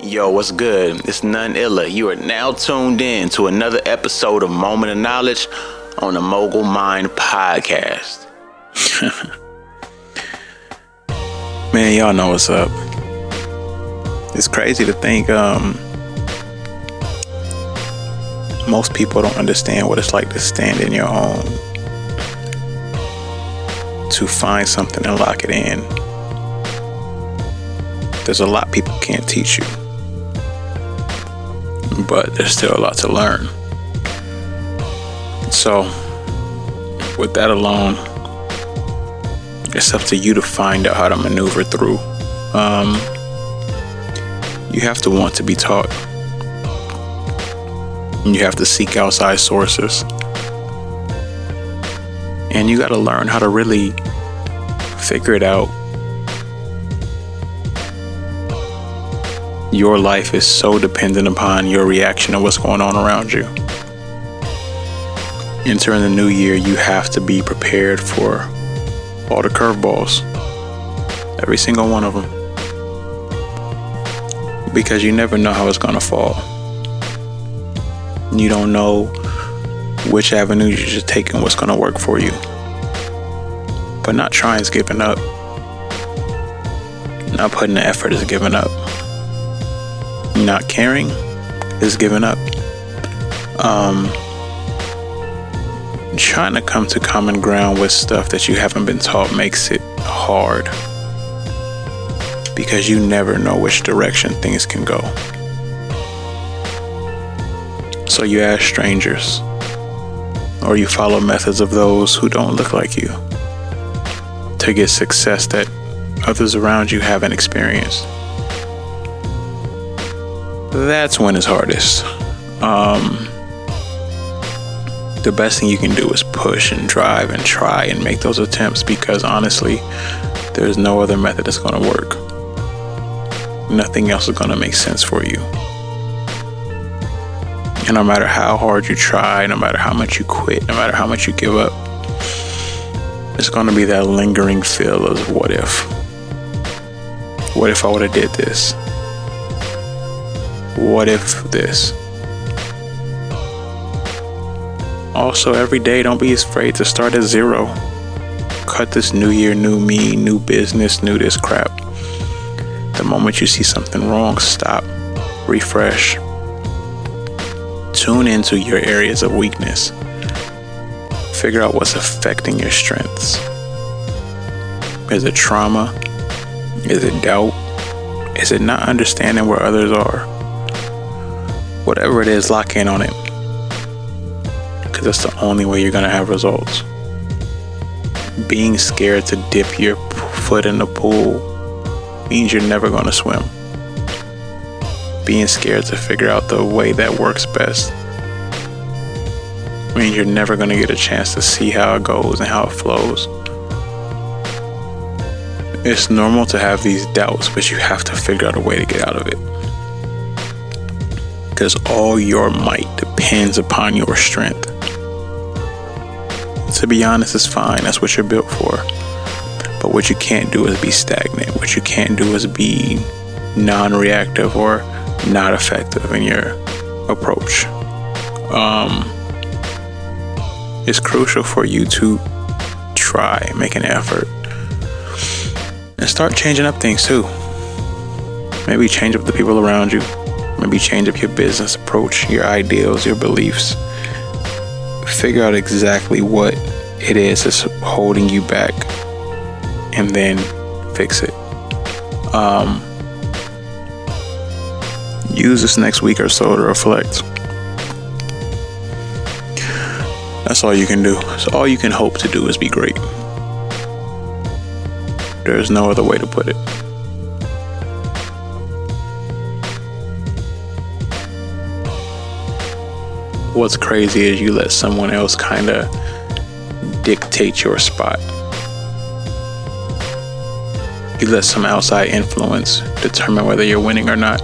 Yo, what's good? It's none illa. You are now tuned in to another episode of Moment of Knowledge on the Mogul Mined Podcast. Man, y'all know what's up. It's crazy to think um most people don't understand what it's like to stand in your home to find something and lock it in. There's a lot people can't teach you but there's still a lot to learn. So, with that alone, it's up to you to find out how to maneuver through. Um, you have to want to be taught. You have to seek outside sources. And you got to learn how to really figure it out your life is so dependent upon your reaction to what's going on around you. Entering the new year, you have to be prepared for all the curveballs, every single one of them, because you never know how it's going to fall. You don't know which avenue you should take and what's going to work for you. But not trying is giving up. Not putting the effort is giving up not caring is giving up. Um, trying to come to common ground with stuff that you haven't been taught makes it hard because you never know which direction things can go. So you ask strangers or you follow methods of those who don't look like you to get success that others around you haven't experienced that's when it's hardest. Um, the best thing you can do is push and drive and try and make those attempts because honestly, there's no other method that's going to work. Nothing else is going to make sense for you. And no matter how hard you try, no matter how much you quit, no matter how much you give up, it's going to be that lingering feel of what if? What if I would have did this? What if this? Also, every day, don't be afraid to start at zero. Cut this new year, new me, new business, new this crap. The moment you see something wrong, stop, refresh. Tune into your areas of weakness. Figure out what's affecting your strengths. Is it trauma? Is it doubt? Is it not understanding where others are? Whatever it is, lock in on it. Because that's the only way you're going to have results. Being scared to dip your foot in the pool means you're never going to swim. Being scared to figure out the way that works best means you're never going to get a chance to see how it goes and how it flows. It's normal to have these doubts, but you have to figure out a way to get out of it because all your might depends upon your strength. To be honest, it's fine. That's what you're built for. But what you can't do is be stagnant. What you can't do is be non reactive or not effective in your approach. Um, it's crucial for you to try, make an effort, and start changing up things too. Maybe change up the people around you Maybe change up your business approach, your ideals, your beliefs. Figure out exactly what it is that's holding you back and then fix it. Um, use this next week or so to reflect. That's all you can do. So all you can hope to do is be great. There's no other way to put it. What's crazy is you let someone else kind of dictate your spot. You let some outside influence determine whether you're winning or not.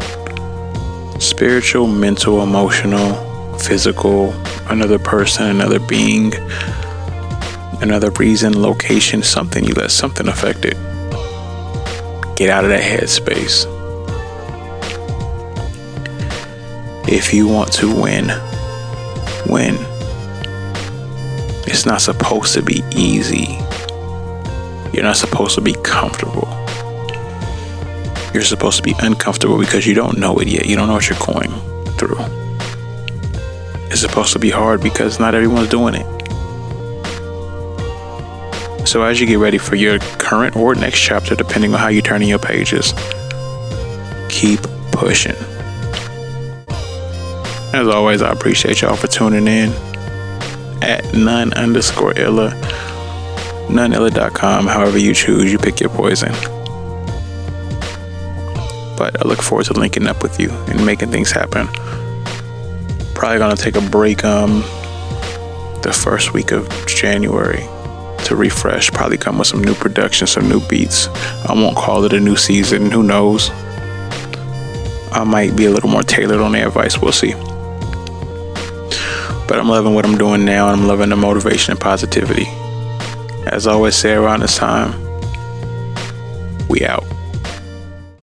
Spiritual, mental, emotional, physical, another person, another being, another reason, location, something. You let something affect it. Get out of that headspace. If you want to win, win. It's not supposed to be easy. You're not supposed to be comfortable. You're supposed to be uncomfortable because you don't know it yet. You don't know what you're going through. It's supposed to be hard because not everyone's doing it. So, as you get ready for your current or next chapter, depending on how you turn in your pages, keep pushing. As always, I appreciate y'all for tuning in at none underscore illa, noneilla.com. However, you choose, you pick your poison. But I look forward to linking up with you and making things happen. Probably gonna take a break um the first week of January to refresh. Probably come with some new production, some new beats. I won't call it a new season. Who knows? I might be a little more tailored on the advice. We'll see. But I'm loving what I'm doing now, and I'm loving the motivation and positivity. As always say around this time, we out.